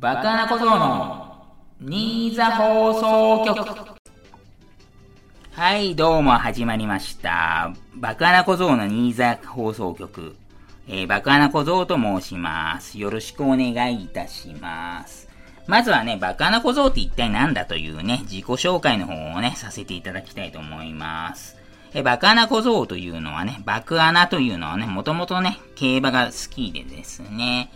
バカな小僧の新座放送局。はい、どうも始まりました。バカな小僧の新座放送局。えー、バカな小僧と申します。よろしくお願いいたします。まずはね、バカな小僧って一体何だというね、自己紹介の方をね、させていただきたいと思います。え、バカな小僧というのはね、爆穴というのはね、もともとね、競馬が好きでですね、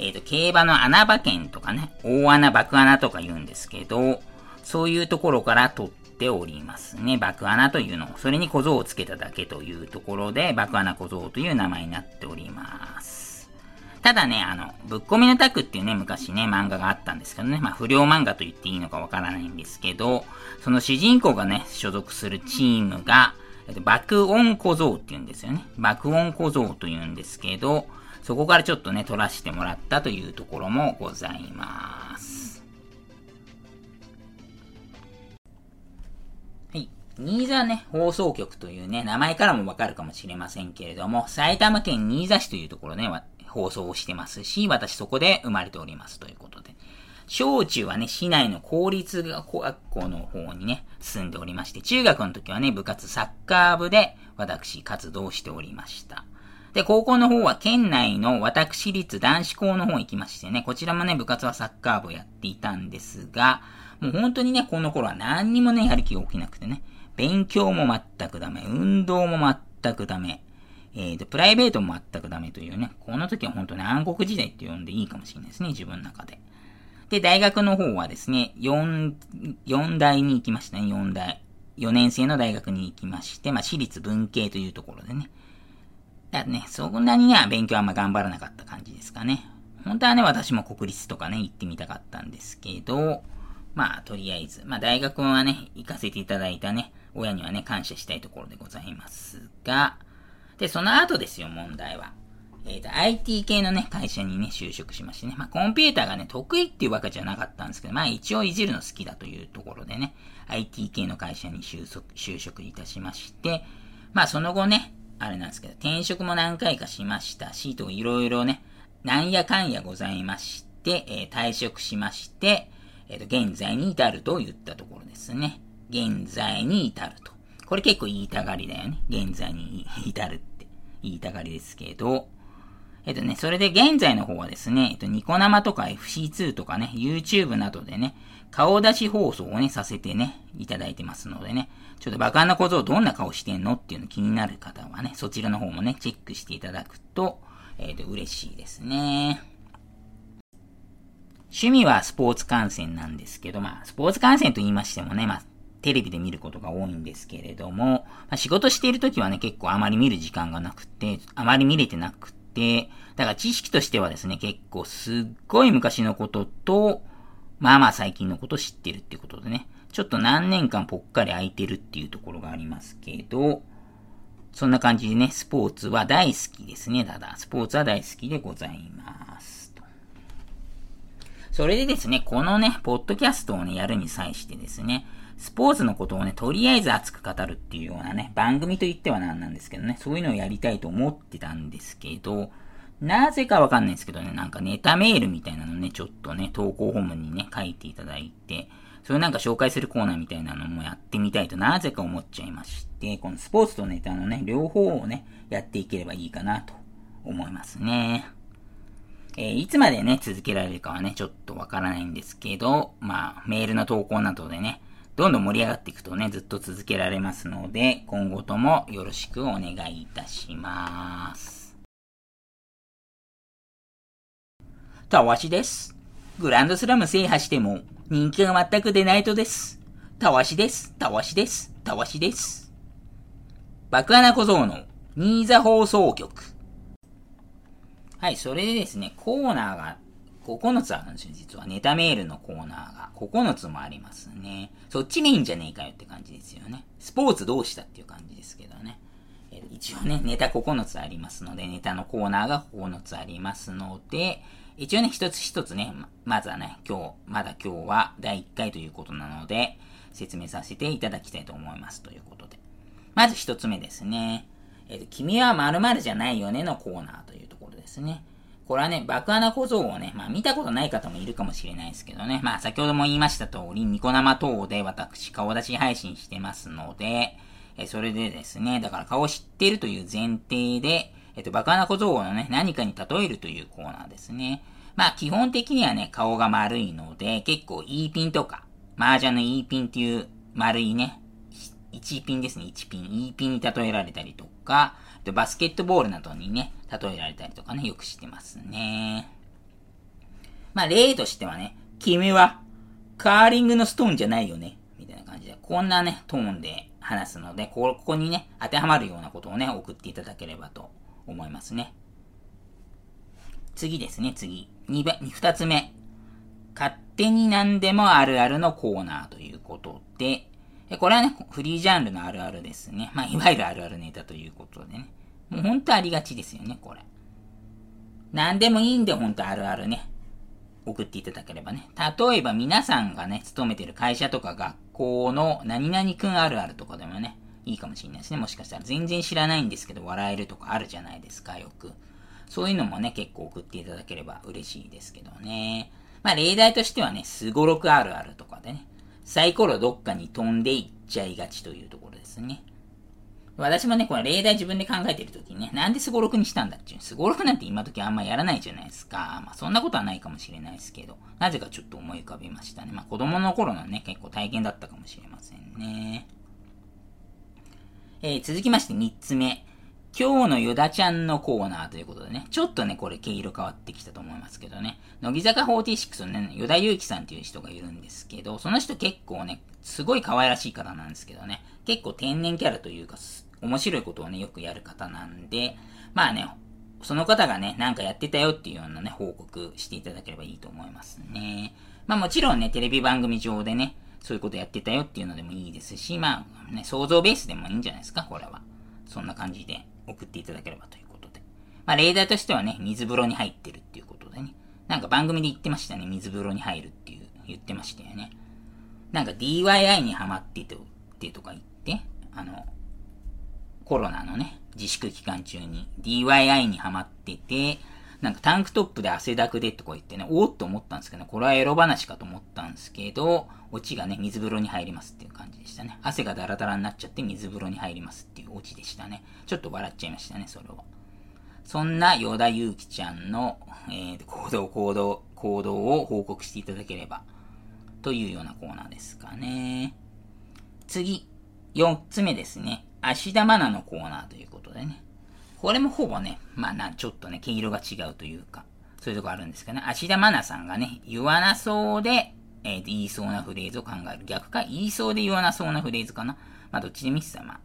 えっ、ー、と、競馬の穴馬券とかね、大穴、爆穴とか言うんですけど、そういうところから取っておりますね。爆穴というのを、それに小僧をつけただけというところで、爆穴小僧という名前になっております。ただね、あの、ぶっ込みのタクっていうね、昔ね、漫画があったんですけどね、まあ、不良漫画と言っていいのかわからないんですけど、その主人公がね、所属するチームが、爆音小僧って言うんですよね。爆音小僧と言うんですけど、そこからちょっとね、撮らせてもらったというところもございます。はい。新座ね、放送局というね、名前からもわかるかもしれませんけれども、埼玉県新座市というところね、放送をしてますし、私そこで生まれておりますということで。小中はね、市内の公立学校の方にね、住んでおりまして、中学の時はね、部活サッカー部で私活動しておりました。で、高校の方は県内の私立男子校の方行きましてね、こちらもね、部活はサッカー部をやっていたんですが、もう本当にね、この頃は何にもね、やる気が起きなくてね、勉強も全くダメ、運動も全くダメ、えーと、プライベートも全くダメというね、この時は本当に暗黒時代って呼んでいいかもしれないですね、自分の中で。で、大学の方はですね、4、4大に行きましたね、4大。4年生の大学に行きまして、まあ、私立文系というところでね、だね、そんなにね、勉強あんま頑張らなかった感じですかね。本当はね、私も国立とかね、行ってみたかったんですけど、まあ、とりあえず、まあ、大学はね、行かせていただいたね、親にはね、感謝したいところでございますが、で、その後ですよ、問題は。えっ、ー、と、IT 系のね、会社にね、就職しましてね、まあ、コンピューターがね、得意っていうわけじゃなかったんですけど、まあ、一応いじるの好きだというところでね、IT 系の会社に就職就職いたしまして、まあ、その後ね、あれなんですけど、転職も何回かしましたし、といろいろね、なんやかんやございまして、えー、退職しまして、えっ、ー、と、現在に至ると言ったところですね。現在に至ると。これ結構言いたがりだよね。現在に至るって言いたがりですけど、えっとね、それで現在の方はですね、えっと、ニコ生とか FC2 とかね、YouTube などでね、顔出し放送をね、させてね、いただいてますのでね、ちょっとバカな小僧どんな顔してんのっていうの気になる方はね、そちらの方もね、チェックしていただくと、えっ、ー、と、嬉しいですね。趣味はスポーツ観戦なんですけど、まあ、スポーツ観戦と言いましてもね、まあ、テレビで見ることが多いんですけれども、まあ、仕事しているときはね、結構あまり見る時間がなくて、あまり見れてなくて、だから知識としてはですね、結構すっごい昔のことと、まあまあ最近のこと知ってるってことでね、ちょっと何年間ぽっかり空いてるっていうところがありますけど、そんな感じでね、スポーツは大好きですね。ただ、スポーツは大好きでございます。とそれでですね、このね、ポッドキャストをね、やるに際してですね、スポーツのことをね、とりあえず熱く語るっていうようなね、番組と言ってはなんなんですけどね、そういうのをやりたいと思ってたんですけど、なぜかわかんないですけどね、なんかネタメールみたいなのね、ちょっとね、投稿ホームにね、書いていただいて、それなんか紹介するコーナーみたいなのもやってみたいとなぜか思っちゃいまして、このスポーツとネタのね、両方をね、やっていければいいかなと思いますね。えー、いつまでね、続けられるかはね、ちょっとわからないんですけど、まあ、メールの投稿などでね、どんどん盛り上がっていくとね、ずっと続けられますので、今後ともよろしくお願いいたします。たわしです。グランドスラム制覇しても、人気が全く出ないとです。たわしです。たわしです。たわしです。爆穴小僧の新座放送局。はい、それでですね、コーナーが9つあるんですよ、実は。ネタメールのコーナーが9つもありますね。そっちメインじゃねえかよって感じですよね。スポーツどうしたっていう感じですけどね。一応ね、ネタ9つありますので、ネタのコーナーが9つありますので、一応ね、一つ一つね、まずはね、今日、まだ今日は第1回ということなので、説明させていただきたいと思いますということで。まず一つ目ですね。えっ、ー、と、君は〇〇じゃないよねのコーナーというところですね。これはね、爆穴小僧をね、まあ見たことない方もいるかもしれないですけどね。まあ先ほども言いました通り、ニコ生等で私顔出し配信してますので、えそれでですね、だから顔知ってるという前提で、えっと、爆穴小僧のね、何かに例えるというコーナーですね。まあ基本的にはね、顔が丸いので、結構 E ピンとか、麻雀の E ピンっていう丸いね、1ピンですね、1ピン、E ピンに例えられたりとか、バスケットボールなどにね、例えられたりとかね、よくしてますね。まあ、例としてはね、君は、カーリングのストーンじゃないよね。みたいな感じで、こんなね、トーンで話すので、ここにね、当てはまるようなことをね、送っていただければと思いますね。次ですね、次。二二つ目。勝手に何でもあるあるのコーナーということで、これはね、フリージャンルのあるあるですね。まあ、いわゆるあるあるネタということでね。もうほんとありがちですよね、これ。何でもいいんで、ほんとあるあるね。送っていただければね。例えば皆さんがね、勤めてる会社とか学校の何々くんあるあるとかでもね、いいかもしれないですね。もしかしたら全然知らないんですけど、笑えるとかあるじゃないですか、よく。そういうのもね、結構送っていただければ嬉しいですけどね。まあ、例題としてはね、すごろくあるあるとかでね、サイコロどっかに飛んでいっちゃいがちというところですね。私もね、これ例題自分で考えてるときにね、なんでスゴロクにしたんだっちゅう。スゴロクなんて今時あんまやらないじゃないですか。まあそんなことはないかもしれないですけど、なぜかちょっと思い浮かびましたね。まあ子供の頃のね、結構体験だったかもしれませんね。えー、続きまして3つ目。今日のヨダちゃんのコーナーということでね、ちょっとね、これ毛色変わってきたと思いますけどね、乃木坂46のね、ヨダユウキさんっていう人がいるんですけど、その人結構ね、すごい可愛らしい方なんですけどね、結構天然キャラというか、面白いことをね、よくやる方なんで、まあね、その方がね、なんかやってたよっていうようなね、報告していただければいいと思いますね。まあもちろんね、テレビ番組上でね、そういうことやってたよっていうのでもいいですし、まあね、想像ベースでもいいんじゃないですか、これは。そんな感じで送っていただければということで。まあ、例題としてはね、水風呂に入ってるっていうことでね。なんか番組で言ってましたね、水風呂に入るっていう、言ってましたよね。なんか DIY にハマってて、ってとか言って、あの、コロナのね、自粛期間中に DIY にハマってて、なんかタンクトップで汗だくでとか言ってね、おおっと思ったんですけど、ねこれはエロ話かと思ったんですけど、オチがね、水風呂に入りますっていう感じでしたね。汗がダラダラになっちゃって水風呂に入りますっていうオチでしたね。ちょっと笑っちゃいましたね、それは。そんな与田祐希ちゃんの、えー、行動、行動、行動を報告していただければ、というようなコーナーですかね。次、4つ目ですね。芦田愛菜のコーナーということでね。これもほぼね、まあな、ちょっとね、毛色が違うというか、そういうとこあるんですけどね。芦田愛菜さんがね、言わなそうで、えー、言いそうなフレーズを考える。逆か、言いそうで言わなそうなフレーズかな。まあ、どっちでもいいっすわ、まあ。っ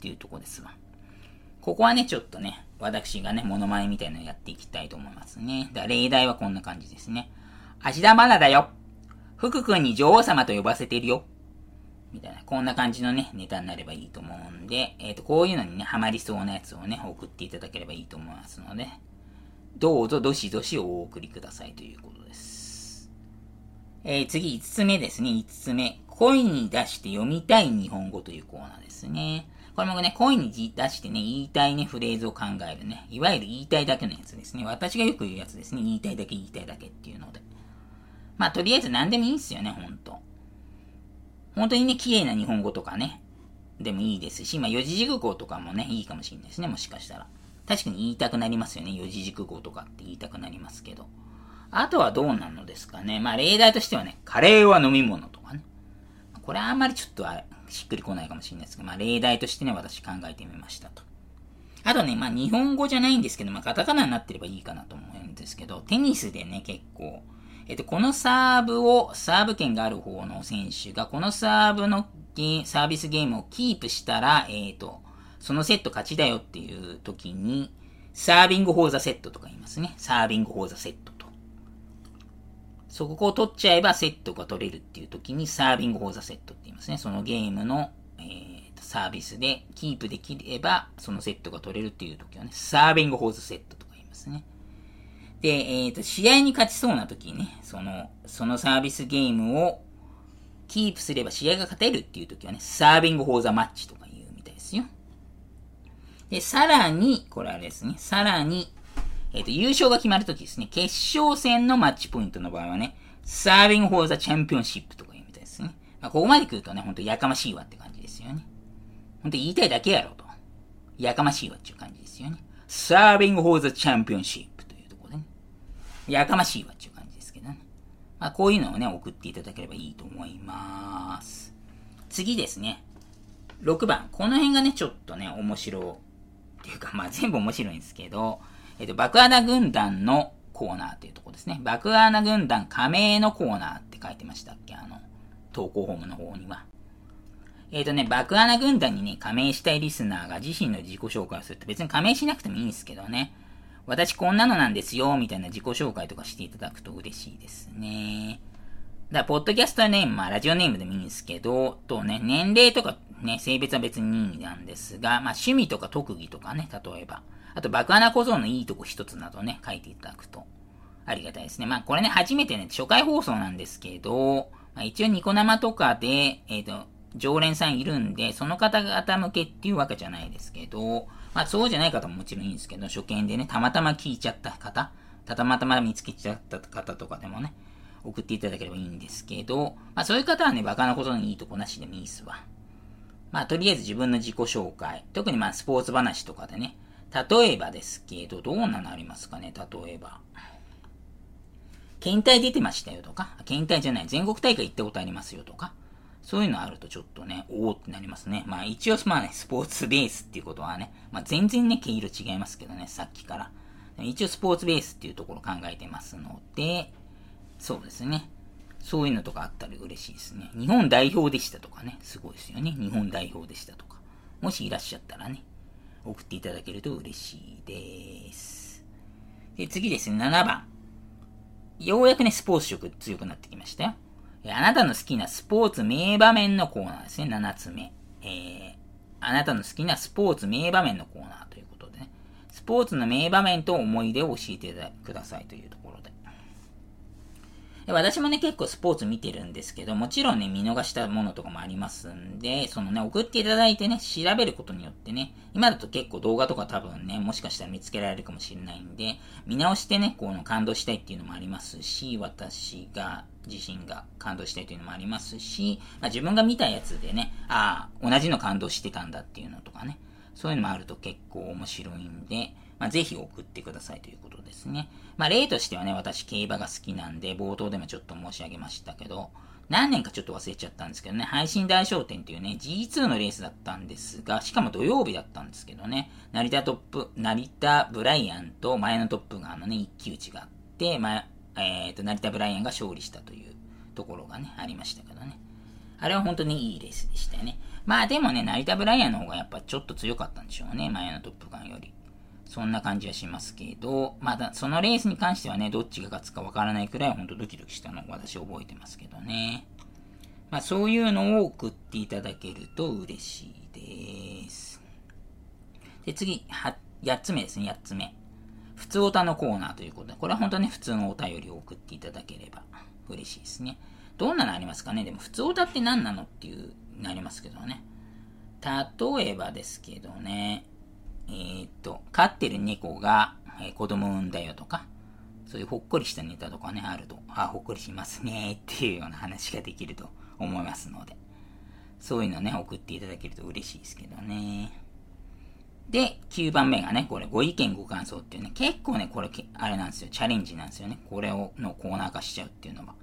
ていうとこですわ。ここはね、ちょっとね、私がね、モノマネみたいなのやっていきたいと思いますね。だ例題はこんな感じですね。芦田愛菜だよ。福君に女王様と呼ばせてるよ。みたいな、こんな感じのね、ネタになればいいと思うんで、えっ、ー、と、こういうのにね、ハマりそうなやつをね、送っていただければいいと思いますので、どうぞどしどしお送りくださいということです。えー、次、5つ目ですね、5つ目。声に出して読みたい日本語というコーナーですね。これもね、声に出してね、言いたいね、フレーズを考えるね。いわゆる言いたいだけのやつですね。私がよく言うやつですね。言いたいだけ言いたいだけっていうので。まあ、とりあえず何でもいいんすよね、ほんと。本当にね、綺麗な日本語とかね、でもいいですし、まあ、四字熟語とかもね、いいかもしれないですね、もしかしたら。確かに言いたくなりますよね、四字熟語とかって言いたくなりますけど。あとはどうなのですかね。まあ、例題としてはね、カレーは飲み物とかね。これはあんまりちょっとしっくりこないかもしれないですけど、まあ、例題としてね、私考えてみましたと。あとね、まあ、日本語じゃないんですけど、まあ、カタカナになってればいいかなと思うんですけど、テニスでね、結構、えっと、このサーブを、サーブ権がある方の選手が、このサーブのゲサービスゲームをキープしたら、えっ、と、そのセット勝ちだよっていう時に、サービングフォーザセットとか言いますね。サービングフォーザセットと。そこを取っちゃえばセットが取れるっていう時に、サービングフォーザセットって言いますね。そのゲームの、えー、サービスでキープできれば、そのセットが取れるっていう時はね、サービングフォーザセットとか言いますね。で、えっ、ー、と、試合に勝ちそうな時にね、その、そのサービスゲームをキープすれば試合が勝てるっていう時はね、サービングフォーザマッチとか言うみたいですよ。で、さらに、これあれですね、さらに、えっ、ー、と、優勝が決まるときですね、決勝戦のマッチポイントの場合はね、Serving for the Championship とか言うみたいですね。まあ、ここまで来るとね、ほんとやかましいわって感じですよね。ほんと言いたいだけやろと。やかましいわっていう感じですよね。Serving for the Championship というところでね。やかましいわっていう感じですけどね。まあ、こういうのをね、送っていただければいいと思います。次ですね。6番。この辺がね、ちょっとね、面白っていうか、まあ全部面白いんですけど、えっ、と、爆穴軍団のコーナーというとこですね。爆穴軍団加盟のコーナーって書いてましたっけ？あの、投稿ホームの方には。えっ、ー、とね、爆穴軍団にね、加盟したいリスナーが自身の自己紹介をすると別に加盟しなくてもいいんですけどね。私こんなのなんですよ、みたいな自己紹介とかしていただくと嬉しいですね。だから、ポッドキャストネーム、まあ、ラジオネームでもいいんですけど、とね、年齢とかね、性別は別に任意なんですが、まあ、趣味とか特技とかね、例えば。あと、爆穴小僧のいいとこ一つなどね、書いていただくと、ありがたいですね。まあ、これね、初めてね、初回放送なんですけど、まあ、一応ニコ生とかで、えっ、ー、と、常連さんいるんで、その方々向けっていうわけじゃないですけど、まあ、そうじゃない方ももちろんいいんですけど、初見でね、たまたま聞いちゃった方、たまたま見つけちゃった方とかでもね、送っていただければいいんですけど、まあそういう方はね、バカなことにいいとこなしでもいいっすわ。まあとりあえず自分の自己紹介、特にまあスポーツ話とかでね、例えばですけど、どんなのありますかね、例えば。検体出てましたよとか、検体じゃない、全国大会行ったことありますよとか、そういうのあるとちょっとね、おおってなりますね。まあ一応まあね、スポーツベースっていうことはね、まあ全然ね、毛色違いますけどね、さっきから。一応スポーツベースっていうところ考えてますので、そうですね。そういうのとかあったら嬉しいですね。日本代表でしたとかね。すごいですよね。日本代表でしたとか。もしいらっしゃったらね、送っていただけると嬉しいです。で、次ですね、7番。ようやくね、スポーツ色強くなってきましたよ。あなたの好きなスポーツ名場面のコーナーですね、7つ目。えー、あなたの好きなスポーツ名場面のコーナーということでね。スポーツの名場面と思い出を教えてくださいというと。私もね、結構スポーツ見てるんですけど、もちろんね、見逃したものとかもありますんで、そのね、送っていただいてね、調べることによってね、今だと結構動画とか多分ね、もしかしたら見つけられるかもしれないんで、見直してね、この感動したいっていうのもありますし、私が、自身が感動したいというのもありますし、まあ、自分が見たやつでね、ああ、同じの感動してたんだっていうのとかね、そういうのもあると結構面白いんで、まあ、ぜひ送ってくださいということですね。まあ、例としてはね、私競馬が好きなんで、冒頭でもちょっと申し上げましたけど、何年かちょっと忘れちゃったんですけどね、配信大商店っていうね、G2 のレースだったんですが、しかも土曜日だったんですけどね、成田トップ、成田ブライアンと前のトップガンのね、一騎打ちがあって、まあ、えっ、ー、と、成田ブライアンが勝利したというところがね、ありましたけどね。あれは本当にいいレースでしたよね。まあでもね、成田ブライアンの方がやっぱちょっと強かったんでしょうね、前のトップガンより。そんな感じはしますけど、まだそのレースに関してはね、どっちが勝つかわからないくらいほんとドキドキしたのを私覚えてますけどね。まあそういうのを送っていただけると嬉しいです。で、次、は、8つ目ですね、8つ目。普通おたのコーナーということで、これは本当に普通のお便りを送っていただければ嬉しいですね。どんなのありますかね？でも普通おたって何なのっていう、なりますけどね。例えばですけどね、えー、っと、飼ってる猫が、えー、子供産んだよとか、そういうほっこりしたネタとかね、あると、あ、ほっこりしますね、っていうような話ができると思いますので、そういうのね、送っていただけると嬉しいですけどね。で、9番目がね、これ、ご意見ご感想っていうね、結構ね、これ、あれなんですよ、チャレンジなんですよね。これを、のコーナー化しちゃうっていうのは。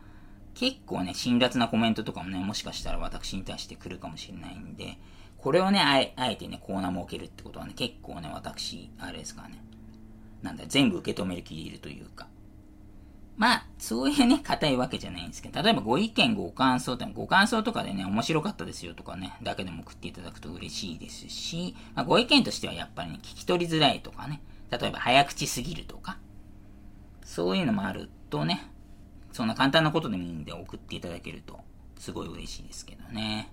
結構ね、辛辣なコメントとかもね、もしかしたら私に対して来るかもしれないんで、これをね、あえてね、コーナー設けるってことはね、結構ね、私、あれですからね。なんだ、全部受け止める気でいるというか。まあ、そういうね、硬いわけじゃないんですけど、例えばご意見、ご感想って、ご感想とかでね、面白かったですよとかね、だけでも送っていただくと嬉しいですし、まあ、ご意見としてはやっぱりね、聞き取りづらいとかね、例えば早口すぎるとか、そういうのもあるとね、そんな簡単なことでもいいんで送っていただけると、すごい嬉しいですけどね。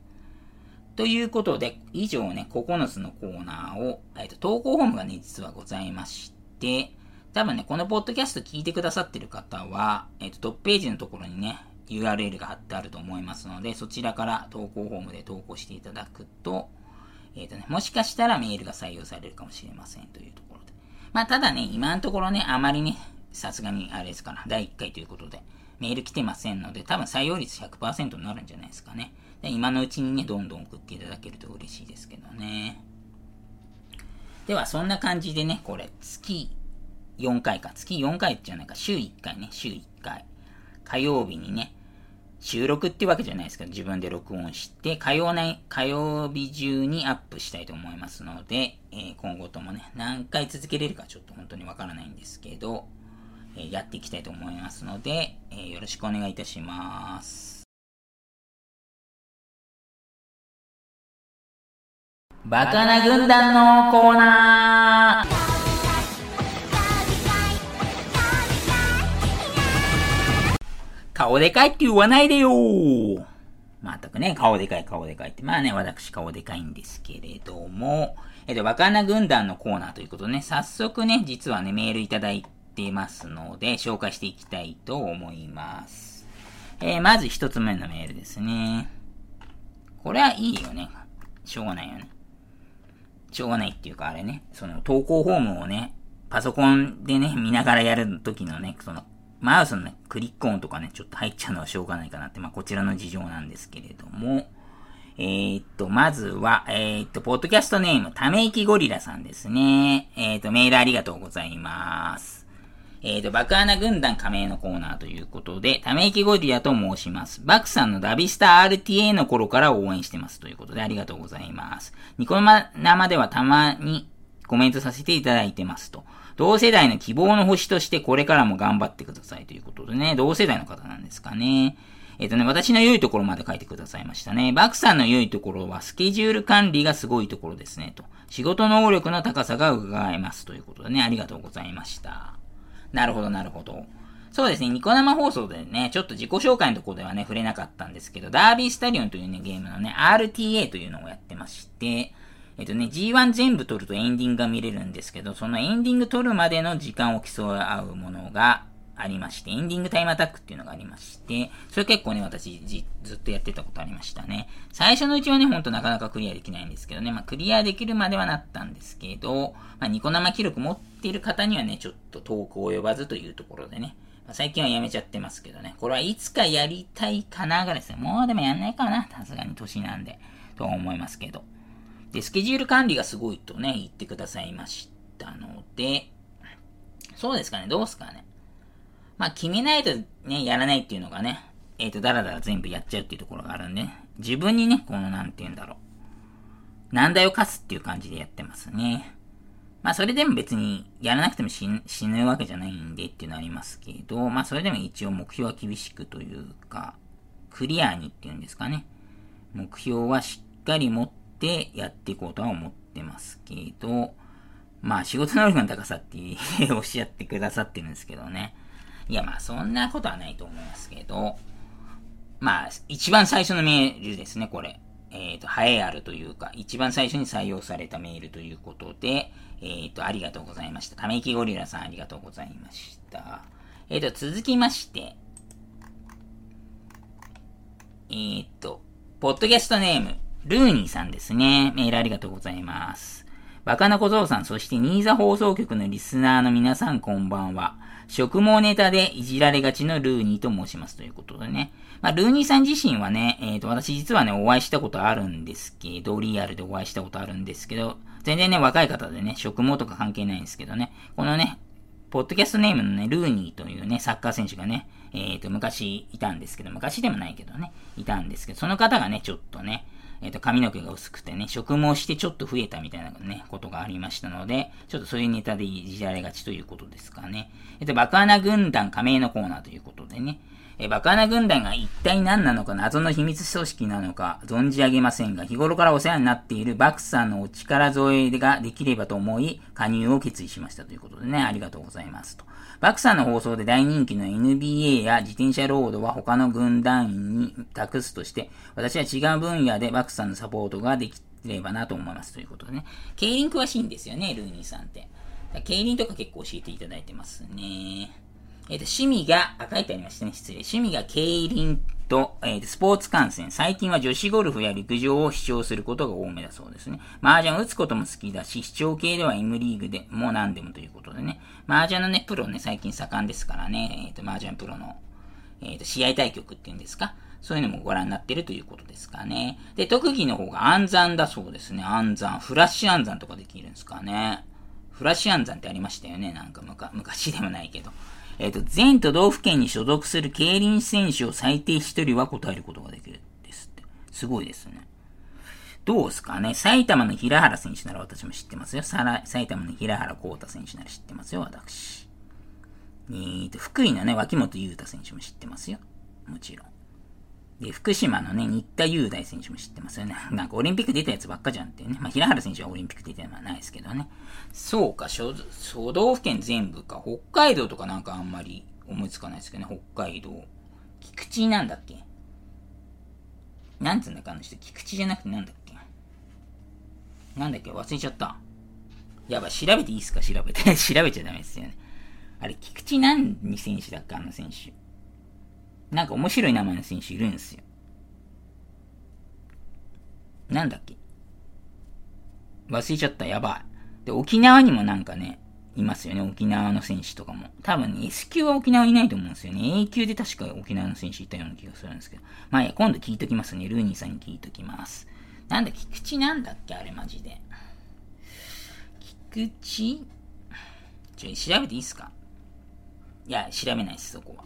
ということで、以上ね、9つのコーナーを、えっ、と、投稿フォームがね、実はございまして、多分ね、このポッドキャスト聞いてくださってる方は、えっ、と、トップページのところにね、URL が貼ってあると思いますので、そちらから投稿フォームで投稿していただくと、えっ、とね、もしかしたらメールが採用されるかもしれませんというところで。まあ、ただね、今のところね、あまりね、さすがにあれですから、第1回ということで、メール来てませんので、多分採用率100%になるんじゃないですかね。で今のうちにね、どんどん送っていただけると嬉しいですけどね。では、そんな感じでね、これ、月4回か。月4回じゃないか。週1回ね。週1回。火曜日にね、収録ってわけじゃないですけど、自分で録音して、火曜内、火曜日中にアップしたいと思いますので、えー、今後ともね、何回続けれるかちょっと本当にわからないんですけど、えー、やっていきたいと思いますので、えー、よろしくお願いいたします。バカな軍団のコーナー顔でかいって言わないでよまったくね、顔でかい、顔でかいって。まあね、私顔でかいんですけれども、えっと、若菜軍団のコーナーということでね、早速ね、実はね、メールいただいていますので、紹介していきたいと思います。えー、まず一つ目のメールですね。これはいいよね。しょうがないよね。しょうがないっていうかあれね、その投稿フォームをね、パソコンでね、見ながらやる時のね、そのマウスのね、クリック音とかね、ちょっと入っちゃうのはしょうがないかなって、まあ、こちらの事情なんですけれども、えー、っと、まずは、えー、っと、ポッドキャストネーム、ため息ゴリラさんですね。えー、っと、メールありがとうございます。えー、と、爆穴軍団加盟のコーナーということで、ため息ゴリラと申します。バクさんのダビスタ RTA の頃から応援してますということでありがとうございます。ニコ生ではたまにコメントさせていただいてますと。同世代の希望の星としてこれからも頑張ってくださいということでね、同世代の方なんですかね。えっ、ー、とね、私の良いところまで書いてくださいましたね。バクさんの良いところはスケジュール管理がすごいところですね、と。仕事能力の高さが伺えますということでね、ありがとうございました。なるほど、なるほど。そうですね、ニコ生放送でね、ちょっと自己紹介のところではね、触れなかったんですけど、ダービースタリオンというね、ゲームのね、RTA というのをやってまして、えっとね、G1 全部撮るとエンディングが見れるんですけど、そのエンディング撮るまでの時間を競い合うものがありまして、エンディングタイムアタックっていうのがありまして、それ結構ね、私ずっとやってたことありましたね。最初のうちはね、ほんとなかなかクリアできないんですけどね、まあクリアできるまではなったんですけど、まあニコ生記録持っている方にはね、ちょっと遠く及ばずというところでね、まあ、最近はやめちゃってますけどね、これはいつかやりたいかながですね、もうでもやんないかな、さすがに年なんで、と思いますけど。で、スケジュール管理がすごいとね、言ってくださいましたので、そうですかね、どうすかね。まあ、決めないとね、やらないっていうのがね、えっ、ー、と、だらだら全部やっちゃうっていうところがあるんで、自分にね、この、なんて言うんだろう。難題を課すっていう感じでやってますね。まあ、それでも別に、やらなくても死ぬわけじゃないんでっていうのありますけど、まあ、それでも一応目標は厳しくというか、クリアにっていうんですかね。目標はしっかり持ってやっていこうとは思ってますけど、まあ仕事能力の高さっておっしゃってくださってるんですけどね。いやまあそんなことはないと思いますけど、まあ一番最初のメールですね、これ。えっ、ー、と、栄えあるというか、一番最初に採用されたメールということで、えっ、ー、と、ありがとうございました。ため息ゴリラさんありがとうございました。えっ、ー、と、続きまして、えっ、と、ポッドキャストネーム、ルーニーさんですね。メールありがとうございます。バカな小僧さん、そしてニーザ放送局のリスナーの皆さんこんばんは。食毛ネタでいじられがちのルーニーと申しますということでね。まあ、ルーニーさん自身はね、えっ、ー、と、私実はね、お会いしたことあるんですけど、リアルでお会いしたことあるんですけど、全然ね、若い方でね、食毛とか関係ないんですけどね、このね、ポッドキャストネームのね、ルーニーというね、サッカー選手がね、えっ、ー、と、昔いたんですけど、昔でもないけどね、いたんですけど、その方がね、ちょっとね、えっ、ー、と、髪の毛が薄くてね、植毛してちょっと増えたみたいなね、ことがありましたので、ちょっとそういうネタでいじられがちということですかね。えっ、ー、と、爆穴軍団加盟のコーナーということでね、えー、爆穴軍団が一体何なのか謎の秘密組織なのか存じ上げませんが、日頃からお世話になっているバクさんのお力添えができればと思い、加入を決意しましたということでね、ありがとうございますと。バクさんの放送で大人気の NBA や自転車ロードは他の軍団員に託すとして、私は違う分野でバクさんのサポートができればなと思いますということでね。競輪詳しいんですよね、ルーニーさんって。競輪とか結構教えていただいてますね。えっ、ー、と、趣味が、あ、書いてありましたね、失礼。趣味が競輪と、えー、スポーツ観戦。最近は女子ゴルフや陸上を視聴することが多めだそうですね。麻雀打つことも好きだし、視聴系では M リーグでも何でもということでね。麻雀のね、プロね、最近盛んですからね。えっ、ー、と、麻雀プロの、えっ、ー、と、試合対局っていうんですか。そういうのもご覧になってるということですかね。で、特技の方が暗算だそうですね。暗算。フラッシュ暗算とかできるんですかね。フラッシュ暗算ってありましたよね。なんか昔でもないけど。えっ、ー、と、全都道府県に所属する競輪選手を最低1人は答えることができるですって。すごいですね。どうですかね？埼玉の平原選手なら私も知ってますよ。さら埼玉の平原幸太選手なら知ってますよ、私。えーと、福井のね、脇本優太選手も知ってますよ。もちろん。で、福島のね、新田雄大選手も知ってますよね。なんかオリンピック出たやつばっかじゃんっていうね。まあ、平原選手はオリンピック出てるのはないですけどね。そうか、所道府県全部か。北海道とかなんかあんまり思いつかないですけどね。北海道。菊池なんだっけ？なんつうんだかあの人。菊池じゃなくてなんだっけ？なんだっけ？忘れちゃった。やばい、調べていいっすか？調べて。調べちゃダメですよね。あれ、菊池何選手だっけ？あの選手。なんか面白い名前の選手いるんですよ。なんだっけ？忘れちゃった、やばい。で、沖縄にもなんかね、いますよね、沖縄の選手とかも。多分ね、S 級は沖縄いないと思うんですよね。A 級で確か沖縄の選手いたような気がするんですけど。まあいや、今度聞いときますね。ルーニーさんに聞いときます。なんだ、菊池なんだっけ？あれマジで。菊池？ちょ、調べていいっすか？いや、調べないです、そこは。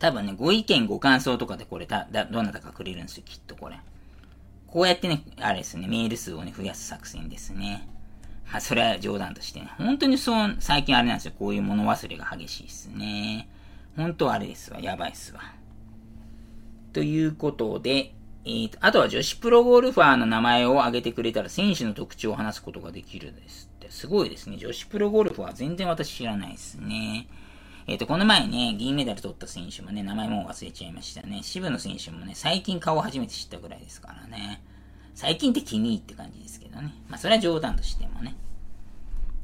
多分ね、ご意見ご感想とかでこれだ、だ、どなたかくれるんですよ、きっとこれ。こうやってね、あれですね、メール数をね、増やす作戦ですね。まあ、それは冗談としてね。本当にそう、最近あれなんですよ、こういう物忘れが激しいですね。本当あれですわ、やばいっすわ。ということで、えーと、あとは女子プロゴルファーの名前を挙げてくれたら選手の特徴を話すことができるですって。すごいですね。女子プロゴルファー全然私知らないですね。えっ、ー、と、この前ね、銀メダル取った選手もね、名前も忘れちゃいましたね。渋野選手もね、最近顔初めて知ったぐらいですからね。最近って君って感じですけどね。まあ、それは冗談としてもね。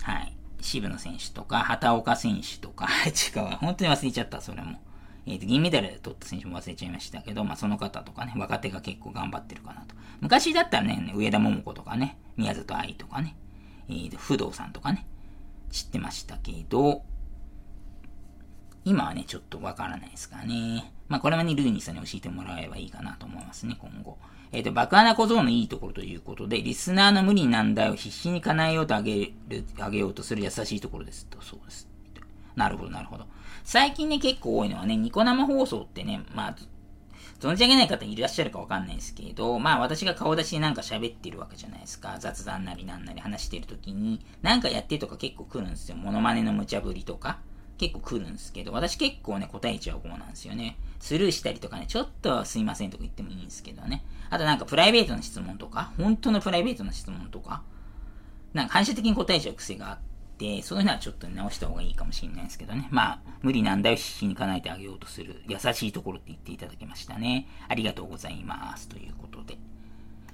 はい。渋野選手とか、畑岡選手とか、違う本当に忘れちゃった、それも。えっ、ー、と、銀メダル取った選手も忘れちゃいましたけど、まあ、その方とかね、若手が結構頑張ってるかなと。昔だったらね、上田桃子とかね、宮里藍とかね、えっ、ー、と、不動さんとかね、知ってましたけど、今はね、ちょっとわからないですかね。まあ、これはね、ルーニーさんに教えてもらえばいいかなと思いますね、今後。えっ、ー、と、爆穴小僧のいいところということで、リスナーの無理難題を必死に叶えようとあげる、あげようとする優しいところですと、そうです。なるほど、なるほど。最近ね、結構多いのはね、ニコ生放送ってね、まあ、存じ上げない方いらっしゃるかわかんないですけど、まあ私が顔出しでなんか喋ってるわけじゃないですか。雑談なりなんなり話してる時に、なんかやってとか結構来るんですよ。モノマネの無茶ぶりとか。結構来るんですけど、私結構ね、答えちゃう方なんですよね。スルーしたりとかね、ちょっとすいませんとか言ってもいいんですけどね。あとなんかプライベートな質問とか、本当のプライベートな質問とか、なんか反射的に答えちゃう癖があって、そういうのはちょっと直した方がいいかもしれないですけどね。まあ、無理難題を必死に叶えてあげようとする優しいところって言っていただけましたね。ありがとうございます。ということで。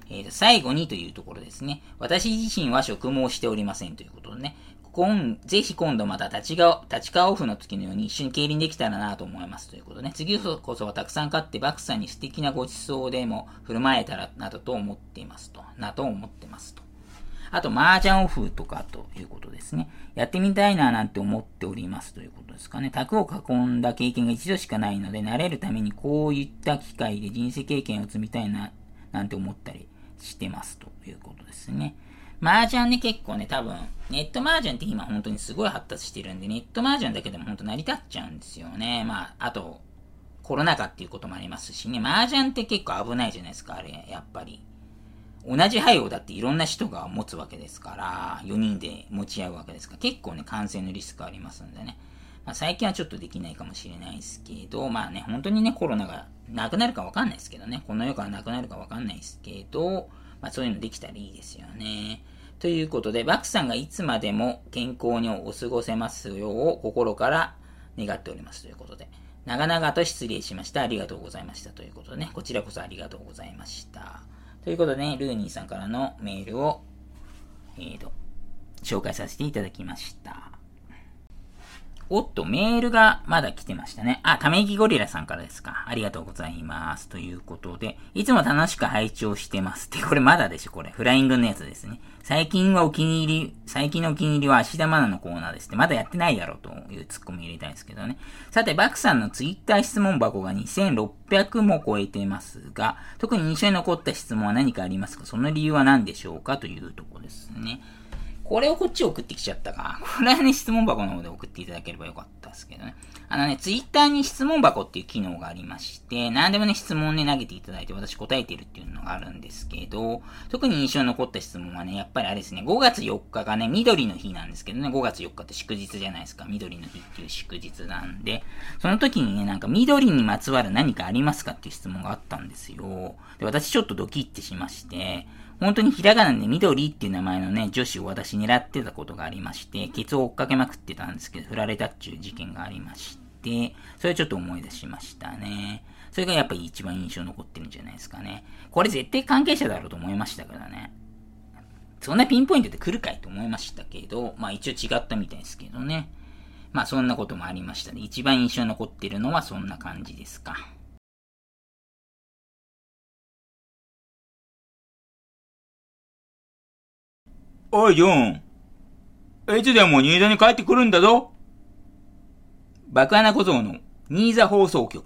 えー、最後にというところですね。私自身は職務をしておりませんということでね。今、ぜひ今度また立ち川、立川オフの時のように一緒に競輪できたらなと思いますということね。次こそはたくさん買ってバクさんに素敵なご馳走でも振る舞えたらなどと思っていますと。なと思ってますと。あと、麻雀オフとかということですね。やってみたいななんて思っておりますということですかね。卓を囲んだ経験が一度しかないので、慣れるためにこういった機会で人生経験を積みたいな、なんて思ったりしてますということですね。麻雀ね、結構ね、多分、ネット麻雀って今本当にすごい発達してるんで、ネット麻雀だけでも本当成り立っちゃうんですよね。まあ、あと、コロナ禍っていうこともありますしね、麻雀って結構危ないじゃないですか、あれ、やっぱり。同じ配をだっていろんな人が持つわけですから、4人で持ち合うわけですから、結構ね、感染のリスクありますんでね。まあ、最近はちょっとできないかもしれないですけど、まあね、本当にね、コロナがなくなるかわかんないですけどね、この世からなくなるかわかんないですけど、まあそういうのできたらいいですよね。ということで、バクさんがいつまでも健康にお過ごせますよう心から願っておりますということで、長々と失礼しました。ありがとうございましたということでね、こちらこそありがとうございました。ということでね、ルーニーさんからのメールを、えーと、紹介させていただきました。おっと、メールがまだ来てましたね。あ、ため息ゴリラさんからですか。ありがとうございます。ということで、いつも楽しく拝聴してますって、これまだでしょ、これ。フライングのやつですね。最近はお気に入り、最近のお気に入りは芦田愛菜のコーナーですって、まだやってないだろというツッコミ入れたいんですけどね。さて、バクさんのツイッター質問箱が2600も超えてますが、特に印象に残った質問は何かありますか？その理由は何でしょうか？というとこですね。これをこっち送ってきちゃったか。これはね、質問箱の方で送っていただければよかったですけどね。あのね、ツイッターに質問箱っていう機能がありまして、何でもね、質問ね、投げていただいて私答えてるっていうのがあるんですけど、特に印象に残った質問はね、やっぱりあれですね、5月4日がね、緑の日なんですけどね、5月4日って祝日じゃないですか。緑の日っていう祝日なんで、その時にね、なんか緑にまつわる何かありますかっていう質問があったんですよ。で、私ちょっとドキッてしまして、本当にひらがなで緑っていう名前のね、女子を私狙ってたことがありまして、ケツを追っかけまくってたんですけど、振られたっていう事件がありまして、それちょっと思い出しましたね。それがやっぱり一番印象残ってるんじゃないですかね。これ絶対関係者だろうと思いましたからね。そんなピンポイントで来るかいと思いましたけど、まあ一応違ったみたいですけどね。まあそんなこともありましたね。一番印象残ってるのはそんな感じですか。おい、ジョン。いつでも新座に帰ってくるんだぞ。爆穴小僧の新座放送局。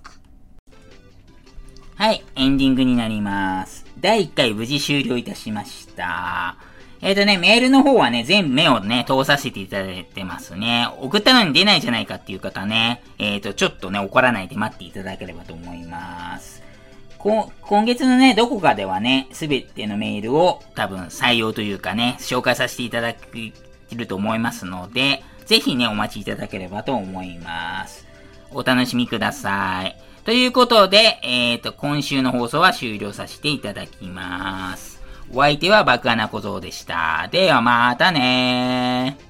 はい、エンディングになります。第1回無事終了いたしました。えっ、ー、とね、メールの方はね、全部目をね、通させていただいてますね。送ったのに出ないじゃないかっていう方ね、えっ、ー、と、ちょっとね、怒らないで待っていただければと思います。今月のね、どこかではね、すべてのメールを多分採用というかね、紹介させていただけると思いますので、ぜひね、お待ちいただければと思います。お楽しみください。ということで、えっ、ー、と、今週の放送は終了させていただきます。お相手は爆穴小僧でした。ではまたねー。